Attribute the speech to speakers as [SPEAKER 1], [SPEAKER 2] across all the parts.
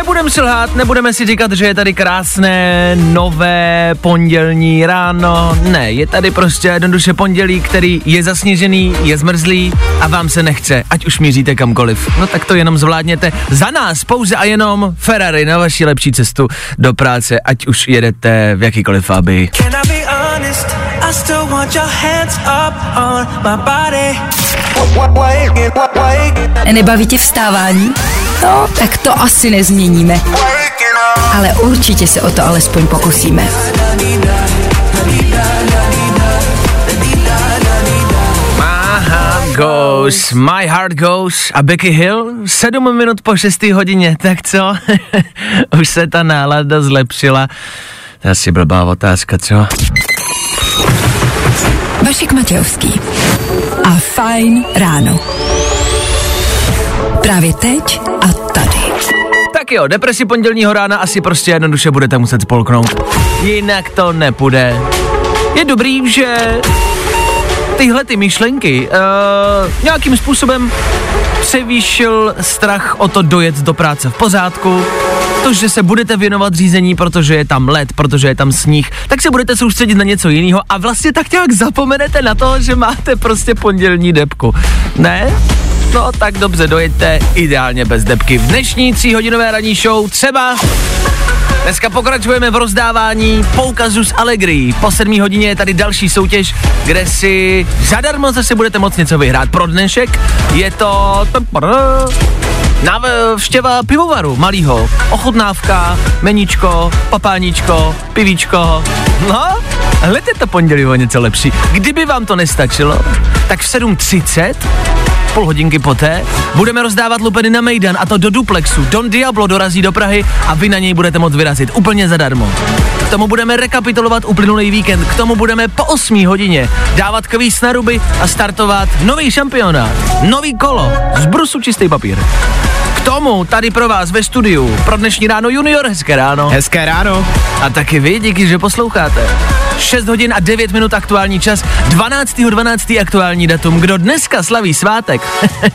[SPEAKER 1] Nebudem si lhát, nebudeme si říkat, že je tady krásné, nové pondělní ráno. Ne, je tady prostě jednoduše pondělí, který je zasněžený, je zmrzlý a vám se nechce, ať už míříte kamkoliv. No tak to jenom zvládněte. Za nás pouze a jenom Ferrari na vaši lepší cestu do práce, ať už jedete v jakýkoliv fábii.
[SPEAKER 2] Body.
[SPEAKER 3] Nebaví tě vstávání? No, tak to asi nezměníme. Ale určitě se o to alespoň pokusíme.
[SPEAKER 1] Goes, my heart goes a Becky Hill, sedm minut po 6 hodině, tak co? Už se ta nálada zlepšila. To je asi blbá otázka, co?
[SPEAKER 3] Vašek Matějovský a Fajn ráno. Právě teď.
[SPEAKER 1] Tak jo, depresi pondělního rána asi prostě jednoduše budete muset spolknout. Jinak to nepůjde. Je dobrý, že tyhle ty myšlenky uh, nějakým způsobem převýšil strach o to dojet do práce v pořádku, to, že se budete věnovat řízení, protože je tam led, protože je tam sníh, tak se budete soustředit na něco jiného a vlastně tak nějak zapomenete na to, že máte prostě pondělní depku. Ne? No tak dobře, dojeďte ideálně bez depky. V dnešní tříhodinové ranní show třeba Dneska pokračujeme v rozdávání poukazů z Allegri. Po 7 hodině je tady další soutěž, kde si zadarmo zase budete moct něco vyhrát. Pro dnešek je to návštěva pivovaru malýho. Ochutnávka, meníčko, papáníčko, pivíčko. No, hled je to pondělí o něco lepší. Kdyby vám to nestačilo, tak v 7.30 půl hodinky poté budeme rozdávat lupeny na Mejdan a to do duplexu. Don Diablo dorazí do Prahy a vy na něj budete moct vyrazit úplně zadarmo. K tomu budeme rekapitulovat uplynulý víkend, k tomu budeme po 8 hodině dávat kvíz na ruby a startovat nový šampionát, nový kolo, z brusu čistý papír. K tomu tady pro vás ve studiu pro dnešní ráno junior, hezké ráno.
[SPEAKER 4] Hezké ráno.
[SPEAKER 1] A taky vy, díky, že posloucháte. 6 hodin a 9 minut aktuální čas, 12. 12. aktuální datum. Kdo dneska slaví svátek?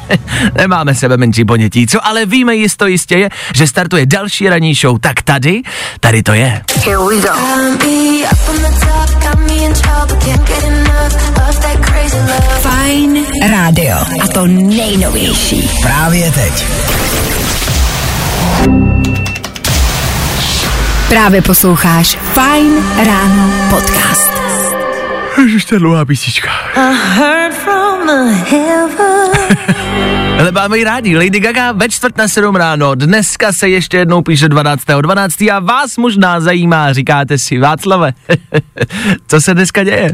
[SPEAKER 1] Nemáme sebe menší ponětí, co ale víme jisto jistě je, že startuje další ranní show. Tak tady, tady to je.
[SPEAKER 5] Got me up
[SPEAKER 3] Fajn rádio. A to nejnovější.
[SPEAKER 4] Právě teď.
[SPEAKER 3] Právě posloucháš Fajn ráno podcast.
[SPEAKER 1] Ježiš, to je dlouhá písnička. Ale máme ji rádi. Lady Gaga ve čtvrt na sedm ráno. Dneska se ještě jednou píše 12. 12. a vás možná zajímá, říkáte si, Václave, co se dneska děje?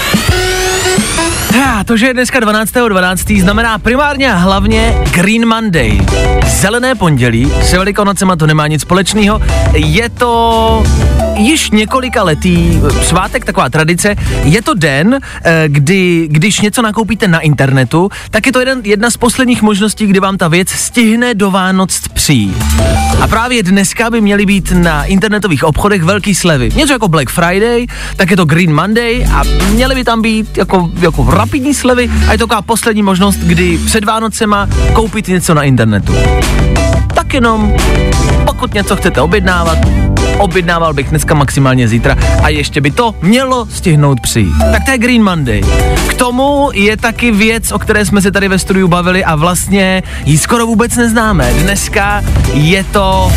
[SPEAKER 1] To, že je dneska 12.12. 12. znamená primárně a hlavně Green Monday. Zelené pondělí, s velikonocema to nemá nic společného. Je to již několika letý svátek, taková tradice. Je to den, eh, kdy, když něco nakoupíte na internetu, tak je to jeden, jedna z posledních možností, kdy vám ta věc stihne do Vánoc přijít. A právě dneska by měly být na internetových obchodech velký slevy. Něco jako Black Friday, tak je to Green Monday a měly by tam být jako, jako rapidní slevy a je to taková poslední možnost, kdy před Vánocema koupit něco na internetu. Tak jenom, pokud něco chcete objednávat, objednával bych dneska maximálně zítra a ještě by to mělo stihnout přijít. Tak to je Green Monday. K tomu je taky věc, o které jsme se tady ve studiu bavili a vlastně ji skoro vůbec neznáme. Dneska je to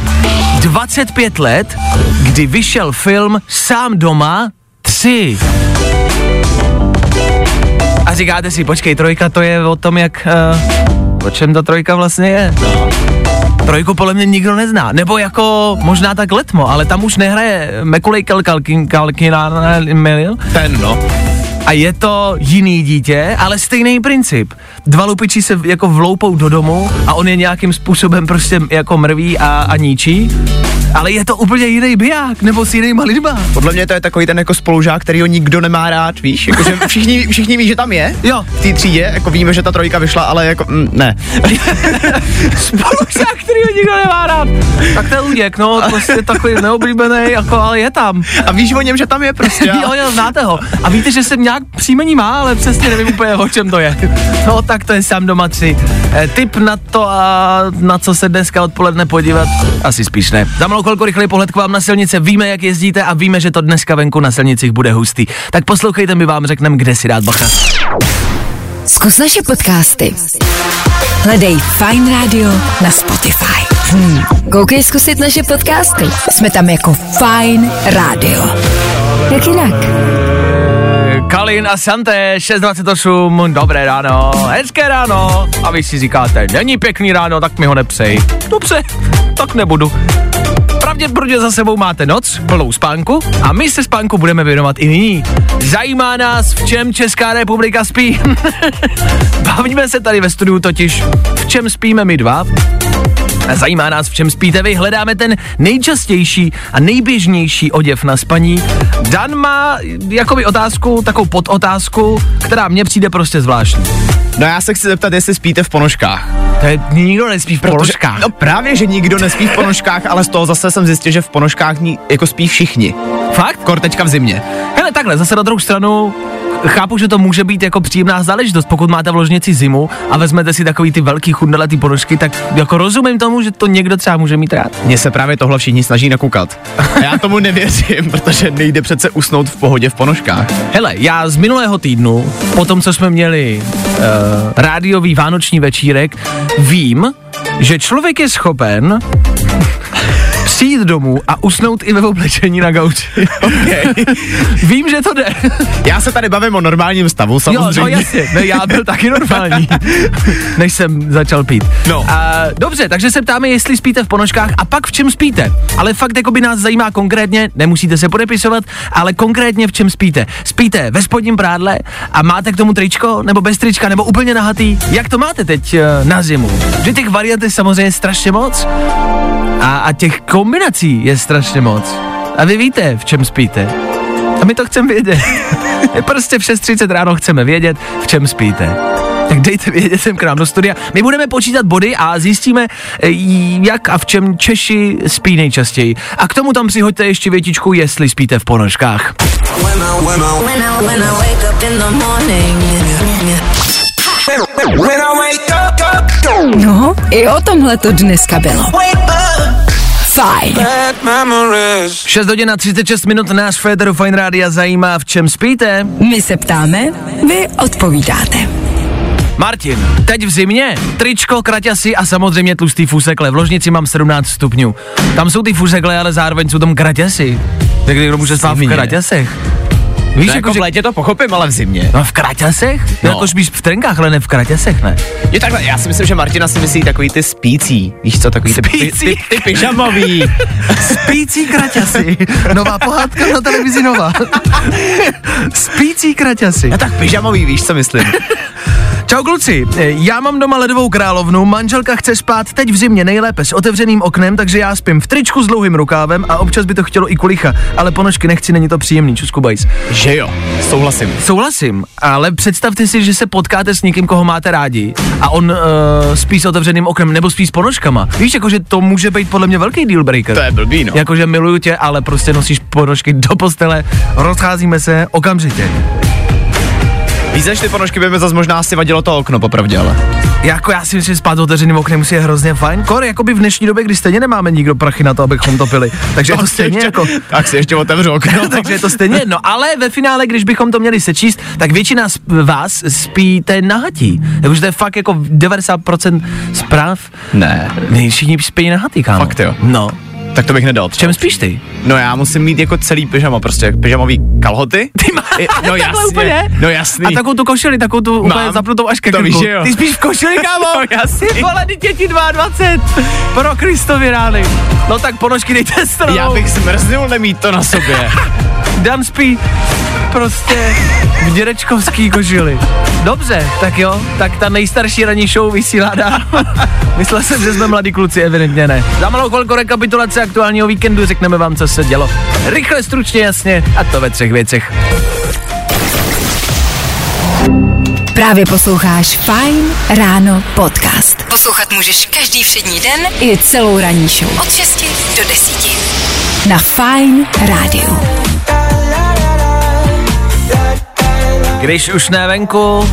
[SPEAKER 1] 25 let, kdy vyšel film Sám doma 3. Říkáte si, počkej, trojka to je o tom, jak... Uh, o čem ta trojka vlastně je? Trojku podle mě nikdo nezná. Nebo jako možná tak letmo, ale tam už nehraje Mekulej Kalkin Kalkin
[SPEAKER 4] Ten no.
[SPEAKER 1] A je to jiný dítě, ale stejný princip. Dva lupiči se jako vloupou do domu a on je nějakým způsobem prostě jako mrví a, a ničí. Ale je to úplně jiný biják, nebo s jinýma lidma.
[SPEAKER 6] Podle mě to je takový ten jako spolužák, který ho nikdo nemá rád, víš? Jako, že všichni, všichni ví, že tam je.
[SPEAKER 1] Jo.
[SPEAKER 6] V té třídě, jako víme, že ta trojka vyšla, ale jako, mm, ne.
[SPEAKER 1] Spolužák, který ho nikdo nemá rád. Tak to je Luděk, no, prostě takový neoblíbený, jako, ale je tam.
[SPEAKER 6] A víš o něm, že tam je prostě.
[SPEAKER 1] Jo, jo, znáte ho. A víte, že jsem nějak příjmení má, ale přesně nevím úplně, o čem to je. No, tak to je sám doma tři. E, tip na to, a na co se dneska odpoledne podívat? Asi spíš ne. Za malou chvilku rychlej pohled k vám na silnice. Víme, jak jezdíte a víme, že to dneska venku na silnicích bude hustý. Tak poslouchejte, my vám řekneme, kde si dát bacha.
[SPEAKER 3] Zkus naše podcasty. Hledej Fine Radio na Spotify. Hmm. Koukej zkusit naše podcasty. Jsme tam jako Fine Radio. Jak jinak?
[SPEAKER 1] Kalin a Santé, 6.28, dobré ráno, hezké ráno. A vy si říkáte, není pěkný ráno, tak mi ho nepřej. Dobře, tak nebudu. Pravděpodobně za sebou máte noc, plnou spánku a my se spánku budeme věnovat i nyní. Zajímá nás, v čem Česká republika spí. Bavíme se tady ve studiu totiž, v čem spíme my dva. A zajímá nás, v čem spíte vy. Hledáme ten nejčastější a nejběžnější oděv na spaní. Dan má jakoby otázku, takovou podotázku, která mně přijde prostě zvláštní.
[SPEAKER 6] No já se chci zeptat, jestli spíte v ponožkách.
[SPEAKER 1] To je, nikdo nespí v položkách.
[SPEAKER 6] No právě, že nikdo nespí v ponožkách, ale z toho zase jsem zjistil, že v ponožkách ní, jako spí všichni.
[SPEAKER 1] Fakt?
[SPEAKER 6] Kor teďka v zimě.
[SPEAKER 1] Hele, takhle, zase na druhou stranu, chápu, že to může být jako příjemná záležitost, pokud máte v ložnici zimu a vezmete si takový ty velký chudneletý ponožky, tak jako rozumím tomu, že to někdo třeba může mít rád.
[SPEAKER 6] Mně se právě tohle všichni snaží nakoukat. A já tomu nevěřím, protože nejde přece usnout v pohodě v ponožkách.
[SPEAKER 1] Hele, já z minulého týdnu, po tom, co jsme měli uh, rádiový vánoční večírek, vím, že člověk je schopen přijít domů a usnout i ve oblečení na gauči.
[SPEAKER 6] Okay.
[SPEAKER 1] Vím, že to jde.
[SPEAKER 6] Já se tady bavím o normálním stavu,
[SPEAKER 1] Jo,
[SPEAKER 6] samozřejmě.
[SPEAKER 1] no jasně, ne, já byl taky normální, než jsem začal pít.
[SPEAKER 6] No.
[SPEAKER 1] A, dobře, takže se ptáme, jestli spíte v ponožkách a pak v čem spíte. Ale fakt jako by nás zajímá konkrétně, nemusíte se podepisovat, ale konkrétně v čem spíte. Spíte ve spodním prádle a máte k tomu tričko, nebo bez trička, nebo úplně nahatý. Jak to máte teď eh, na zimu? Že těch variant je samozřejmě strašně moc a, a těch kombinací je strašně moc. A vy víte, v čem spíte. A my to chceme vědět. prostě v 6.30 ráno chceme vědět, v čem spíte. Tak dejte vědět sem k nám do studia. My budeme počítat body a zjistíme, eh, jak a v čem Češi spí nejčastěji. A k tomu tam přihoďte ještě větičku, jestli spíte v ponožkách.
[SPEAKER 3] No, i o tomhle to dneska bylo. Fajn.
[SPEAKER 1] 6 hodin a 36 minut nás Federu Fine Rádia zajímá, v čem spíte.
[SPEAKER 3] My se ptáme, vy odpovídáte.
[SPEAKER 1] Martin, teď v zimě, tričko, kraťasy a samozřejmě tlustý fusekle. V ložnici mám 17 stupňů. Tam jsou ty fusekle, ale zároveň jsou tam kraťasy. Tak někdo může spát v kraťasech. Víš,
[SPEAKER 6] No, jako v létě to pochopím, ale v zimě.
[SPEAKER 1] No v kraťasech? No.
[SPEAKER 6] No.
[SPEAKER 1] Jako spíš v trenkách, ale ne v kraťasech, ne?
[SPEAKER 6] Je takhle, já si myslím, že Martina si myslí takový ty spící. Víš co, takový ty, ty,
[SPEAKER 1] Spící?
[SPEAKER 6] ty, ty pyžamový.
[SPEAKER 1] Spící kraťasy. Nová pohádka na televizi nová. Spící kraťasy.
[SPEAKER 6] No tak pyžamový, víš co myslím.
[SPEAKER 1] Čau kluci, Eh, já mám doma ledovou královnu, manželka chce spát teď v zimě nejlépe s otevřeným oknem, takže já spím v tričku s dlouhým rukávem a občas by to chtělo i kulicha, ale ponožky nechci, není to příjemný, čusku bajs.
[SPEAKER 6] že jo, souhlasím.
[SPEAKER 1] Souhlasím, ale představte si, že se potkáte s někým, koho máte rádi a on uh, spí s otevřeným oknem nebo spí s ponožkama. Víš, jakože to může být podle mě velký deal breaker.
[SPEAKER 6] To je blbý, no.
[SPEAKER 1] Jakože miluju tě, ale prostě nosíš ponožky do postele, rozcházíme se okamžitě.
[SPEAKER 6] Víc než ty ponožky by mi zase možná asi vadilo to okno, popravdě, ale.
[SPEAKER 1] Jako já si myslím, že spát otevřeným oknem musí je hrozně fajn. Kor, jako by v dnešní době, kdy stejně nemáme nikdo prachy na to, abychom to pili. Takže je to
[SPEAKER 6] Tak si
[SPEAKER 1] stejně
[SPEAKER 6] ještě,
[SPEAKER 1] jako...
[SPEAKER 6] Tak si ještě otevřu okno.
[SPEAKER 1] takže je to stejně jedno. Ale ve finále, když bychom to měli sečíst, tak většina z vás spíte nahatí. Jakože to je fakt jako 90% zpráv.
[SPEAKER 6] Ne.
[SPEAKER 1] Ne, všichni spí nahatí, kámo.
[SPEAKER 6] Fakt jo.
[SPEAKER 1] No.
[SPEAKER 6] Tak to bych nedal.
[SPEAKER 1] V čem spíš ty?
[SPEAKER 6] No já musím mít jako celý pyžamo, prostě pyžamový kalhoty.
[SPEAKER 1] Ty máš
[SPEAKER 6] I- no jasně,
[SPEAKER 1] úplně?
[SPEAKER 6] no jasný.
[SPEAKER 1] A takovou tu košili, takovou tu úplně
[SPEAKER 6] Mám.
[SPEAKER 1] zapnutou až ke
[SPEAKER 6] To víš, jo.
[SPEAKER 1] Ty spíš v košili, kámo?
[SPEAKER 6] No jasný.
[SPEAKER 1] Ty vole, ty děti 22. Pro Kristovi rány. No tak ponožky dejte stranou.
[SPEAKER 6] Já bych zmrznul nemít to na sobě.
[SPEAKER 1] Dan spí prostě v dědečkovský kožili. Dobře, tak jo, tak ta nejstarší ranní show vysílá dál. Myslel jsem, že jsme mladí kluci, evidentně ne. Za malou chvilku rekapitulace aktuálního víkendu řekneme vám, co se dělo. Rychle, stručně, jasně a to ve třech věcech.
[SPEAKER 3] Právě posloucháš Fine Ráno podcast. Poslouchat můžeš každý všední den i celou ranní show. Od 6 do 10. Na Fine Rádiu.
[SPEAKER 1] Když už ne venku,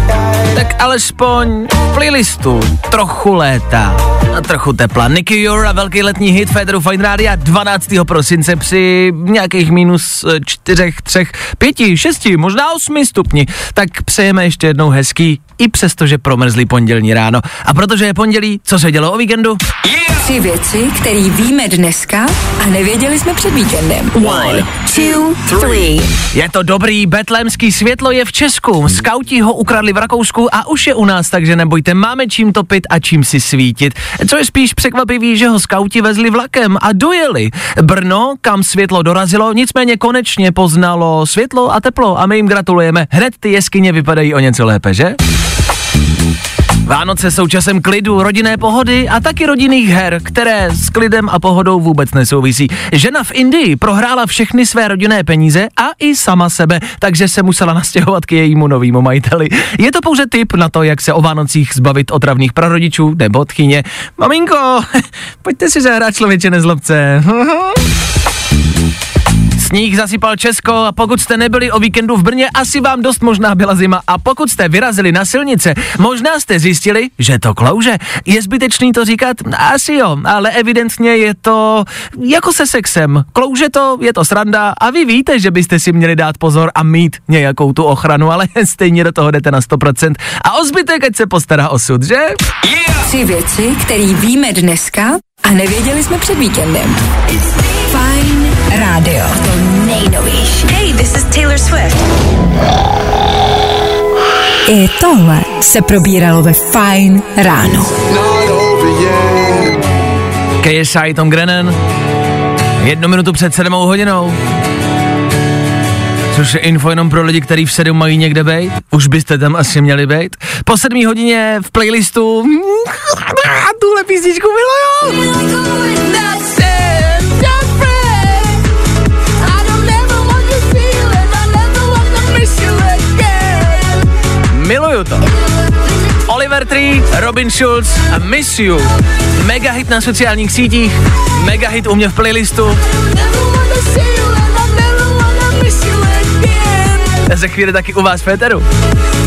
[SPEAKER 1] tak alespoň v playlistu trochu léta a trochu tepla. Nicky Your a velký letní hit Federu Fine Rádia 12. prosince při nějakých minus eh, čtyřech, třech, pěti, šesti, možná osmi stupni. Tak přejeme ještě jednou hezký, i přesto, že promrzlý pondělní ráno. A protože je pondělí, co se dělo o víkendu?
[SPEAKER 3] Tři věci, které víme dneska a nevěděli jsme před víkendem. One, two, three.
[SPEAKER 1] Je to dobrý, betlémský světlo je v Česku. Skauti ho ukradli v Rakousku a už je u nás, takže nebojte, máme čím topit a čím si svítit. Co je spíš překvapivý, že ho skauti vezli vlakem a dojeli. Brno, kam světlo dorazilo, nicméně konečně poznalo světlo a teplo a my jim gratulujeme. Hned ty jeskyně vypadají o něco lépe, že? Vánoce jsou časem klidu, rodinné pohody a taky rodinných her, které s klidem a pohodou vůbec nesouvisí. Žena v Indii prohrála všechny své rodinné peníze a i sama sebe, takže se musela nastěhovat k jejímu novému majiteli. Je to pouze tip na to, jak se o Vánocích zbavit otravných prarodičů nebo tchyně. Maminko, pojďte si zahrát člověče nezlobce. Sníh zasypal Česko a pokud jste nebyli o víkendu v Brně, asi vám dost možná byla zima. A pokud jste vyrazili na silnice, možná jste zjistili, že to klouže. Je zbytečný to říkat? Asi jo, ale evidentně je to jako se sexem. Klouže to, je to sranda a vy víte, že byste si měli dát pozor a mít nějakou tu ochranu, ale stejně do toho jdete na 100%. A o zbytek, ať se postará osud, že?
[SPEAKER 3] Tři věci, které víme dneska a nevěděli jsme před víkendem. Fine Radio. To nejnovější.
[SPEAKER 5] Hey, this is Taylor Swift.
[SPEAKER 3] I tohle se probíralo ve Fine Ráno.
[SPEAKER 1] KSI Tom Grennan. Jednu minutu před sedmou hodinou. Což je info jenom pro lidi, kteří v sedm mají někde být. Už byste tam asi měli být. Po sedmý hodině v playlistu tuhle písničku miluju. Miluju to. Oliver Tree, Robin Schulz a Miss You. Mega hit na sociálních sítích, mega hit u mě v playlistu. Za chvíli taky u vás Féteru.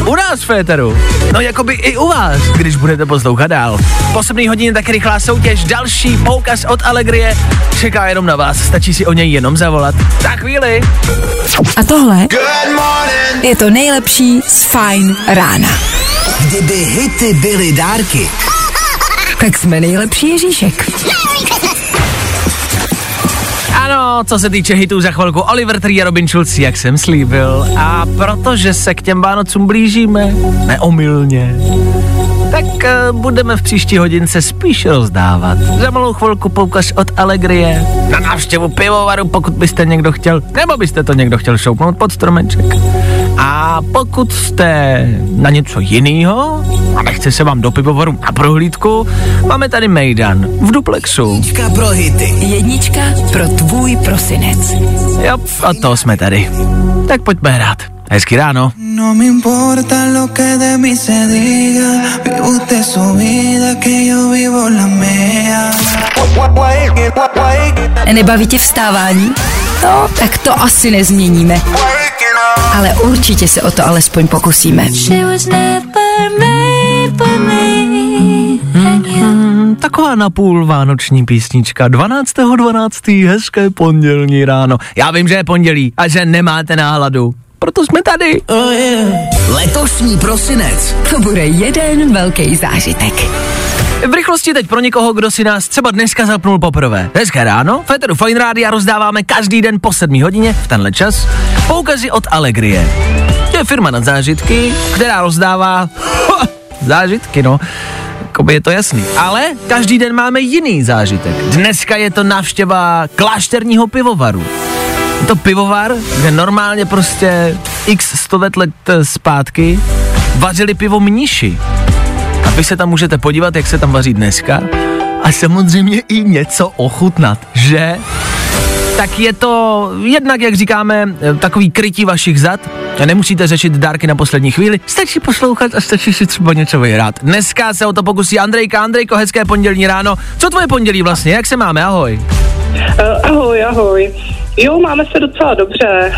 [SPEAKER 1] U nás Féteru. No jakoby i u vás, když budete poslouchat dál. Po 7 hodině taky rychlá soutěž, další poukaz od Allegrie. Čeká jenom na vás, stačí si o něj jenom zavolat. Za chvíli.
[SPEAKER 3] A tohle je to nejlepší z Fine Rána.
[SPEAKER 4] Kdyby hity byly dárky,
[SPEAKER 3] Tak jsme nejlepší Ježíšek.
[SPEAKER 1] Ano, co se týče hitů za chvilku, Oliver Tree a Robin Schulz, jak jsem slíbil. A protože se k těm Vánocům blížíme, neomylně, tak uh, budeme v příští hodince spíš rozdávat. Za malou chvilku poukaz od Allegrie na návštěvu pivovaru, pokud byste někdo chtěl, nebo byste to někdo chtěl šoupnout pod stromeček. A pokud jste na něco jiného a nechce se vám do pivovaru na prohlídku, máme tady Mejdan v duplexu.
[SPEAKER 4] Jednička pro hity.
[SPEAKER 3] Jednička pro tvůj prosinec.
[SPEAKER 1] Jo, a to jsme tady. Tak pojďme hrát. Hezký ráno.
[SPEAKER 2] No me importa lo que de mí se diga. Vive usted su vida, que yo vivo la mía.
[SPEAKER 3] Nebaví tě vstávání? No, tak to asi nezměníme. Ale určitě se o to alespoň pokusíme.
[SPEAKER 5] She was never made for me. And you
[SPEAKER 1] Hmm, taková napůl vánoční písnička. 12.12. 12. hezké pondělní ráno. Já vím, že je pondělí a že nemáte náladu. Proto jsme tady.
[SPEAKER 4] Letošní prosinec.
[SPEAKER 3] To bude jeden velký zážitek.
[SPEAKER 1] V rychlosti teď pro někoho, kdo si nás třeba dneska zapnul poprvé. Hezké ráno, Féteru Fine Rádia rozdáváme každý den po 7 hodině v tenhle čas poukazy od Allegrie. To je firma na zážitky, která rozdává zážitky, no. Jakoby je to jasný. Ale každý den máme jiný zážitek. Dneska je to návštěva klášterního pivovaru. Je to pivovar, kde normálně prostě x 100 let zpátky vařili pivo mniši. A vy se tam můžete podívat, jak se tam vaří dneska. A samozřejmě i něco ochutnat, že? Tak je to jednak, jak říkáme, eh, takový krytí vašich zad. Nemusíte řešit dárky na poslední chvíli, stačí poslouchat a stačí si třeba něco vyhrát. Dneska se o to pokusí Andrejka. Andrejko, hezké pondělní ráno. Co tvoje pondělí vlastně? Jak se máme? Ahoj.
[SPEAKER 7] Uh, ahoj, ahoj. Jo, máme se docela dobře.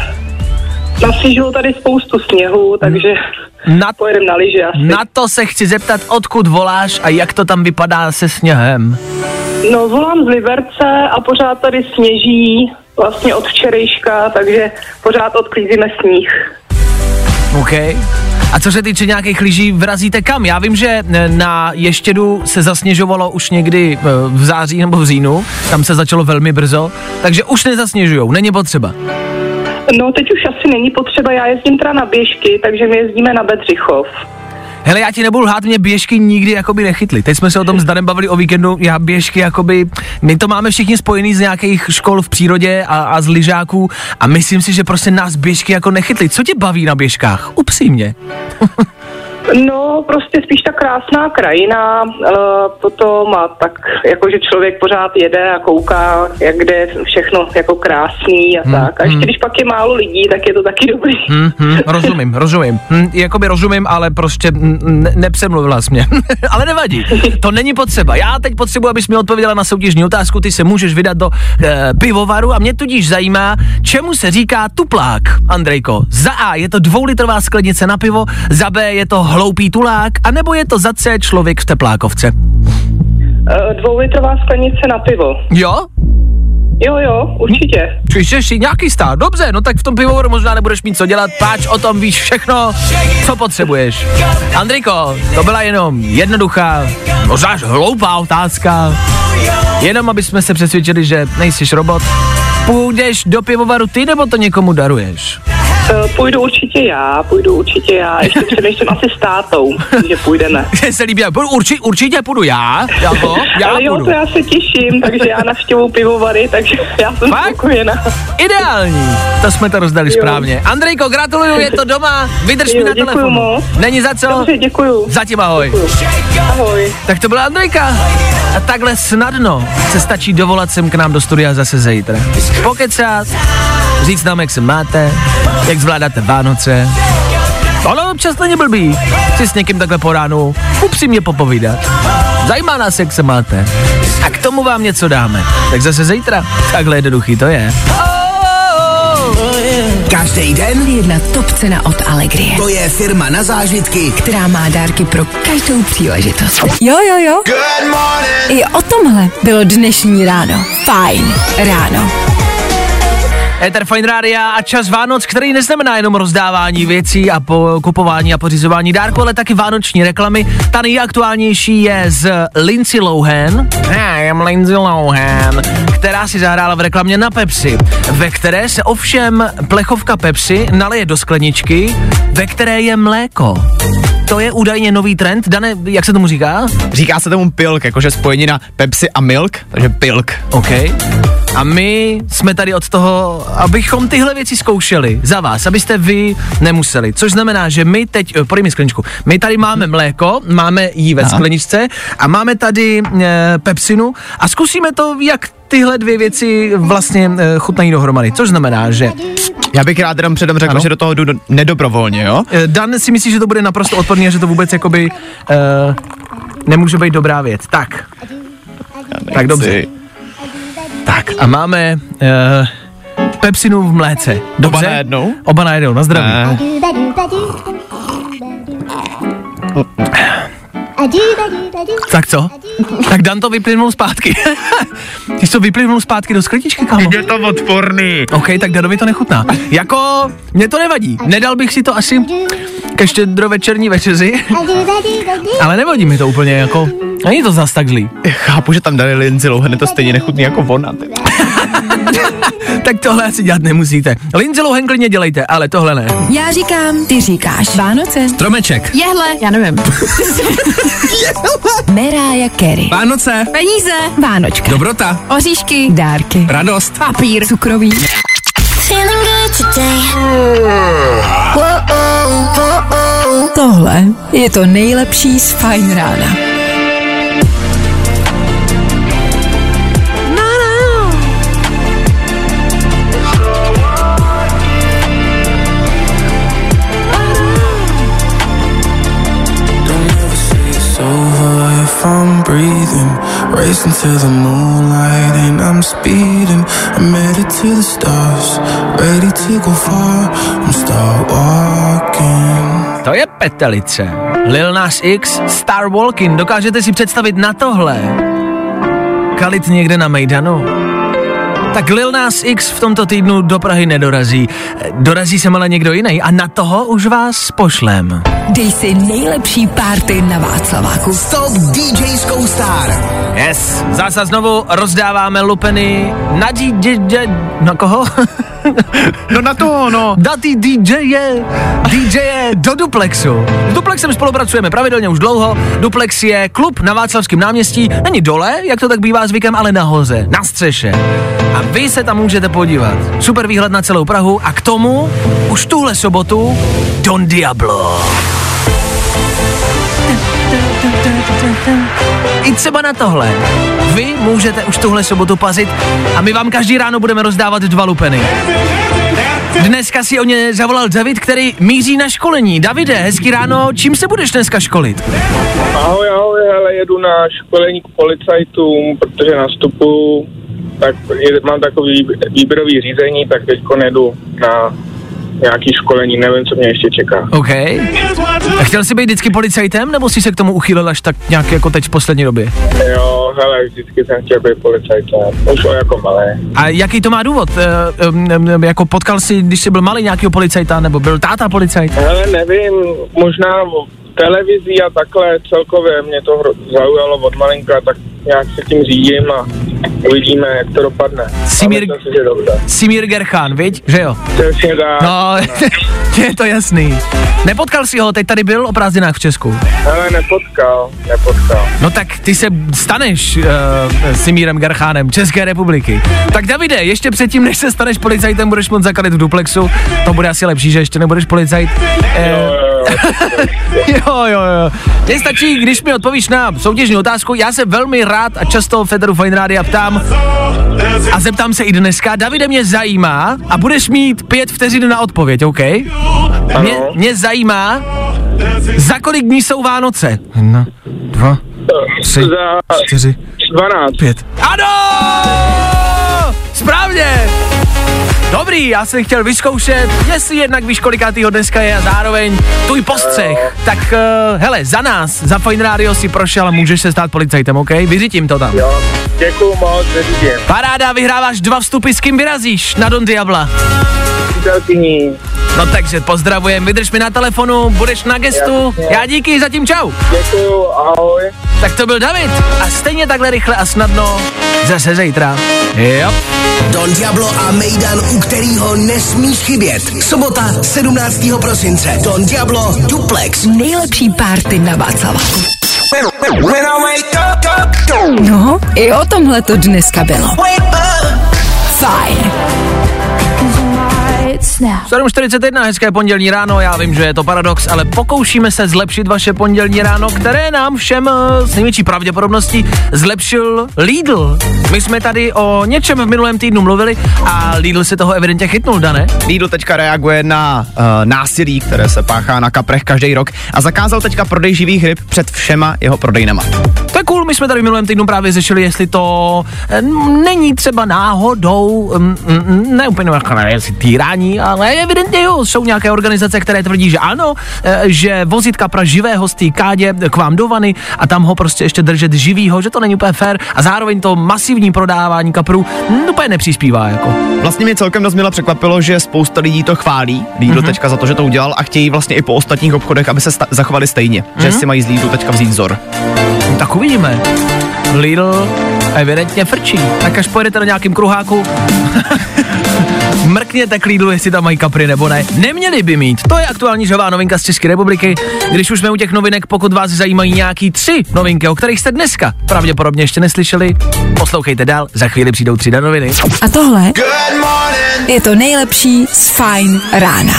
[SPEAKER 7] Nasížilo tady spoustu sněhu, takže
[SPEAKER 1] Na,
[SPEAKER 7] pojedeme na lyže asi.
[SPEAKER 1] na to se chci zeptat, odkud voláš a jak to tam vypadá se sněhem.
[SPEAKER 7] No, volám z Liberce a pořád tady sněží vlastně od včerejška, takže pořád odklízíme sníh.
[SPEAKER 1] OK. A co se týče nějakých lyží, vrazíte kam? Já vím, že eh, na Ještědu se zasněžovalo už někdy eh, v září nebo v říjnu, tam se začalo velmi brzo, takže už nezasněžujou, není potřeba.
[SPEAKER 7] No, teď už asi není potřeba, já jezdím teda na běžky, takže my jezdíme na Bedřichov.
[SPEAKER 1] Hele, já ti nebudu lhát, mě běžky nikdy jakoby nechytly. Teď jsme se o tom s Danem bavili o víkendu, já běžky jakoby, my to máme všichni spojený z nějakých škol v přírodě a, a z lyžáků a myslím si, že prostě nás běžky jako nechytly. Co tě baví na běžkách? Upřímně.
[SPEAKER 7] No, prostě spíš ta krásná krajina, uh, potom a tak, jako že člověk pořád jede a kouká, jak kde je všechno jako krásný a tak. A ještě když pak je málo lidí, tak je to taky dobrý.
[SPEAKER 1] Hm, hm, rozumím, rozumím. Hm, jakoby rozumím, ale prostě ne, nepřemluvila jsi mě. ale nevadí, to není potřeba. Já teď potřebuji, abys mi odpověděla na soutěžní otázku, ty se můžeš vydat do e, pivovaru a mě tudíž zajímá, čemu se říká tuplák, Andrejko. Za A je to dvoulitrová sklenice na pivo, za B je to hloupý tulák, anebo je to za C člověk v teplákovce.
[SPEAKER 7] Uh, dvoulitrová sklenice na pivo.
[SPEAKER 1] Jo?
[SPEAKER 7] Jo, jo, určitě.
[SPEAKER 1] Čiže si nějaký stát. Dobře, no tak v tom pivovaru možná nebudeš mít co dělat, páč o tom víš všechno, co potřebuješ. Andriko, to byla jenom jednoduchá, možná hloupá otázka. Jenom aby jsme se přesvědčili, že nejsi robot. Půjdeš do pivovaru ty, nebo to někomu daruješ?
[SPEAKER 7] Uh, půjdu určitě já, půjdu určitě já. Ještě přemýšlím asi s tátou, že půjdeme.
[SPEAKER 1] Mně se líbí, půjdu, urči, určitě půjdu já, jako, já
[SPEAKER 7] Ale jo,
[SPEAKER 1] půjdu.
[SPEAKER 7] to já se těším, takže já navštěvu pivovary, takže já jsem
[SPEAKER 1] Fakt?
[SPEAKER 7] spokojená.
[SPEAKER 1] Ideální, to jsme to rozdali
[SPEAKER 7] Jo.
[SPEAKER 1] správně. Andrejko, gratuluju, je to doma, vydrž mi
[SPEAKER 7] Jo,
[SPEAKER 1] na
[SPEAKER 7] děkuju
[SPEAKER 1] telefonu.
[SPEAKER 7] moc.
[SPEAKER 1] Není za co,
[SPEAKER 7] Dobře, děkuju.
[SPEAKER 1] zatím ahoj.
[SPEAKER 7] Ahoj.
[SPEAKER 1] Tak to byla Andrejka. A takhle snadno se stačí dovolat sem k nám do studia zase zítra. Pokecat, říct nám, jak se máte, jak zvládáte Vánoce. Ono občas není blbý si s někým takhle po ránu upřímně popovídat. Zajímá nás, jak se máte. A k tomu vám něco dáme. Tak zase zítra. Takhle jednoduchý to je.
[SPEAKER 4] Každý den
[SPEAKER 3] Jedna top cena od Allegrie,
[SPEAKER 4] to je firma na zážitky,
[SPEAKER 3] která má dárky pro každou příležitost. Jo, jo, jo. I o tomhle bylo dnešní ráno. Fajn ráno.
[SPEAKER 1] Ether Fine Rádia a čas Vánoc, který neznamená jenom rozdávání věcí a po, kupování a pořizování dárku, ale taky vánoční reklamy. Ta nejaktuálnější je z Lindsay Lohan. Hi, I'm Lindsay Lohan, která si zahrála v reklamě na Pepsi, ve které se ovšem plechovka Pepsi naleje do skleničky, ve které je mléko. To je údajně nový trend. Dane, jak se tomu říká?
[SPEAKER 6] Říká se tomu pilk, jakože spojení na Pepsi a milk, takže pilk.
[SPEAKER 1] OK. A my jsme tady od toho, abychom tyhle věci zkoušeli za vás, abyste vy nemuseli. Což znamená, že my teď, eh, podej mi skleničku, my tady máme mléko, máme jí ve
[SPEAKER 6] Aha.
[SPEAKER 1] skleničce a máme tady e, pepsinu a zkusíme to, jak tyhle dvě věci vlastně e, chutnají dohromady. Což znamená, že
[SPEAKER 6] Já bych rád jenom předem řekl,
[SPEAKER 1] Ano.
[SPEAKER 6] že do toho jdu do, nedobrovolně, jo?
[SPEAKER 1] e, Dan si myslí, že to bude naprosto odporný a že to vůbec jakoby e, nemůže být dobrá věc. Tak, tak dobře. Tak a máme uh, pepsinu v mléce. Dobře?
[SPEAKER 6] Oba najednou?
[SPEAKER 1] Oba najednou, na zdraví.
[SPEAKER 6] Ne.
[SPEAKER 1] Tak co? Tak Dan to vyplynul zpátky. Ty jsi to vyplynul zpátky do skleničky, kámo.
[SPEAKER 6] Je to odporný.
[SPEAKER 1] OK, tak Danovi to nechutná. Jako, mě to nevadí. Nedal bych si to asi ke štědrovečerní večeři, ale nevadí mi to úplně jako, není to zas tak zlý.
[SPEAKER 6] Chápu, že tam dali Lindsay Lohan, je to stejně nechutný jako ona.
[SPEAKER 1] Tak tohle asi dělat nemusíte. Lindsay Lohan klidně dělejte, ale tohle ne.
[SPEAKER 3] Já říkám, ty říkáš. Vánoce.
[SPEAKER 8] Stromeček.
[SPEAKER 3] Jehle, já nevím. Mariah Carey.
[SPEAKER 8] Vánoce.
[SPEAKER 3] Peníze. Vánočka.
[SPEAKER 8] Dobrota.
[SPEAKER 3] Oříšky. Dárky.
[SPEAKER 8] Radost.
[SPEAKER 3] Papír. Cukroví.
[SPEAKER 5] oh, oh.
[SPEAKER 3] Tohle je to nejlepší z Fajn rána.
[SPEAKER 2] Racing to the moonlight and I'm speeding. I'm headed to the stars, ready to go far. I'm start walking.
[SPEAKER 1] To je petelice. Lil Nas X, Star Walking. Dokážete si představit na tohle? Kalit někde na Mejdanu? Tak Lil Nas X v tomto týdnu do Prahy nedorazí. Dorazí sem ale někdo jiný a na toho už vás pošlem.
[SPEAKER 3] Dej si nejlepší party na Václaváku.
[SPEAKER 4] Stop DJskou star.
[SPEAKER 1] Yes, zase znovu rozdáváme lupeny na DJ... Na koho?
[SPEAKER 6] No na to, no.
[SPEAKER 1] Datý DJ DJ do Duplexu. S Duplexem spolupracujeme pravidelně už dlouho. Duplex je klub na Václavském náměstí. Není dole, jak to tak bývá zvykem, ale nahoře, na střeše. A vy se tam můžete podívat. Super výhled na celou Prahu a k tomu už tuhle sobotu Don Diablo. I třeba na tohle. Vy můžete už tuhle sobotu pazit a my vám každý ráno budeme rozdávat dva lupeny. Dneska si o ně zavolal David, který míří na školení. Davide, hezký ráno, čím se budeš dneska školit?
[SPEAKER 9] Ahoj, ahoj, hele, jedu na školení k policajtům, protože nastupu, tak je, mám takový výběrový řízení, tak teď jedu na nějaký školení, nevím, co mě ještě čeká.
[SPEAKER 1] OK. A chtěl jsi být vždycky policajtem, nebo jsi se k tomu uchýlil až tak nějak jako teď v poslední době?
[SPEAKER 9] Jo, hele, vždycky jsem chtěl být policajtem, už jako malé.
[SPEAKER 1] A jaký to má důvod? E, um, um, jako potkal jsi, když jsi byl malý nějakého policajta, nebo byl táta policajt?
[SPEAKER 9] Hele, nevím, možná v televizí a takhle celkově mě to zaujalo od malinka, tak nějak se tím řídím a uvidíme, jak to dopadne.
[SPEAKER 1] Simír-
[SPEAKER 9] si.
[SPEAKER 1] Simír Gerchán, viď? Že jo?
[SPEAKER 9] Přesně tak.
[SPEAKER 1] No, je to jasný. Nepotkal jsi ho, teď tady byl o prázdninách v Česku.
[SPEAKER 9] Hele, nepotkal, nepotkal.
[SPEAKER 1] No tak ty se staneš uh, Simírem Gerchánem České republiky. Tak Davide, ještě předtím, než se staneš policajtem, budeš moc zakalit v duplexu. To bude asi lepší, že ještě nebudeš policajt. Eh, jo, jo, jo. Mně stačí, když mi odpovíš na soutěžní otázku. Já se velmi rád a často Federu Fine Rádia ptám a zeptám se i dneska. Davide mě zajímá a budeš mít pět vteřin na odpověď, OK? Mě, mě zajímá, za kolik dní jsou Vánoce? Jedna, dva, tři,
[SPEAKER 9] Za
[SPEAKER 1] čtyři,
[SPEAKER 9] 12.
[SPEAKER 1] pět. Ano! Správně! Dobrý, já jsem chtěl vyzkoušet, jestli jednak víš, kolikátýho dneska je a zároveň tvůj postřeh. Tak uh, hele, za nás, za Fine Radio si prošel a můžeš se stát policajtem, OK? Vyřitím to tam.
[SPEAKER 9] Jo, děkuju moc, nevidím.
[SPEAKER 1] Paráda, vyhráváš dva vstupy, s kým vyrazíš na Don Diabla.
[SPEAKER 9] Přítelkyní,
[SPEAKER 1] No takže pozdravujem, vydrž mi na telefonu, budeš na gestu.
[SPEAKER 9] Jasně.
[SPEAKER 1] Já díky, zatím čau.
[SPEAKER 9] děkuju, ahoj.
[SPEAKER 1] Tak to byl David a stejně takhle rychle a snadno zase zítra. Jo.
[SPEAKER 4] Don Diablo a Mejdan, u kterého nesmíš chybět. Sobota 17. prosince. Don Diablo Duplex.
[SPEAKER 3] Nejlepší party na Václaváku. No, i o tomhle to dneska bylo. Fajn.
[SPEAKER 1] 7.41, hezké pondělní ráno, já vím, že je to paradox, ale pokoušíme se zlepšit vaše pondělní ráno, které nám všem eh, s největší pravděpodobností zlepšil Lidl. My jsme tady o něčem v minulém týdnu mluvili a Lidl se toho evidentně chytnul, Dane.
[SPEAKER 6] Lidl teďka reaguje na uh, násilí, které se páchá na kaprech každý rok a zakázal teďka prodej živých ryb před všema jeho prodejnama.
[SPEAKER 1] To je cool, my jsme tady v minulém týdnu právě řešili, jestli to eh, není třeba náhodou, mm, mm, ne úplně jako jestli týrání, ale evidentně jo, jsou nějaké organizace, které tvrdí, že ano, eh, že vozit kapra živého z kádě k vám do vany a tam ho prostě ještě držet živýho, že to není úplně fér a zároveň to masivní prodávání kaprů mm, úplně nepřispívá jako.
[SPEAKER 6] Vlastně mě celkem dost překvapilo, že spousta lidí to chválí, Lidl mm-hmm. teďka za to, že to udělal a chtějí vlastně i po ostatních obchodech, aby se sta- zachovali stejně, mm-hmm. že si mají z Lidlu teďka vzít vzor.
[SPEAKER 1] Tak uvidíme. Lidl Evidentně frčí. Tak až pojedete na nějakým kruháku, mrkněte k Lidlu, jestli tam mají kapry nebo ne. Neměli by mít. To je aktuální žová novinka z České republiky. Když už jsme u těch novinek, pokud vás zajímají nějaký tři novinky, o kterých jste dneska pravděpodobně ještě neslyšeli, poslouchejte dál, za chvíli přijdou tři noviny.
[SPEAKER 3] A tohle je to nejlepší z Fine rána.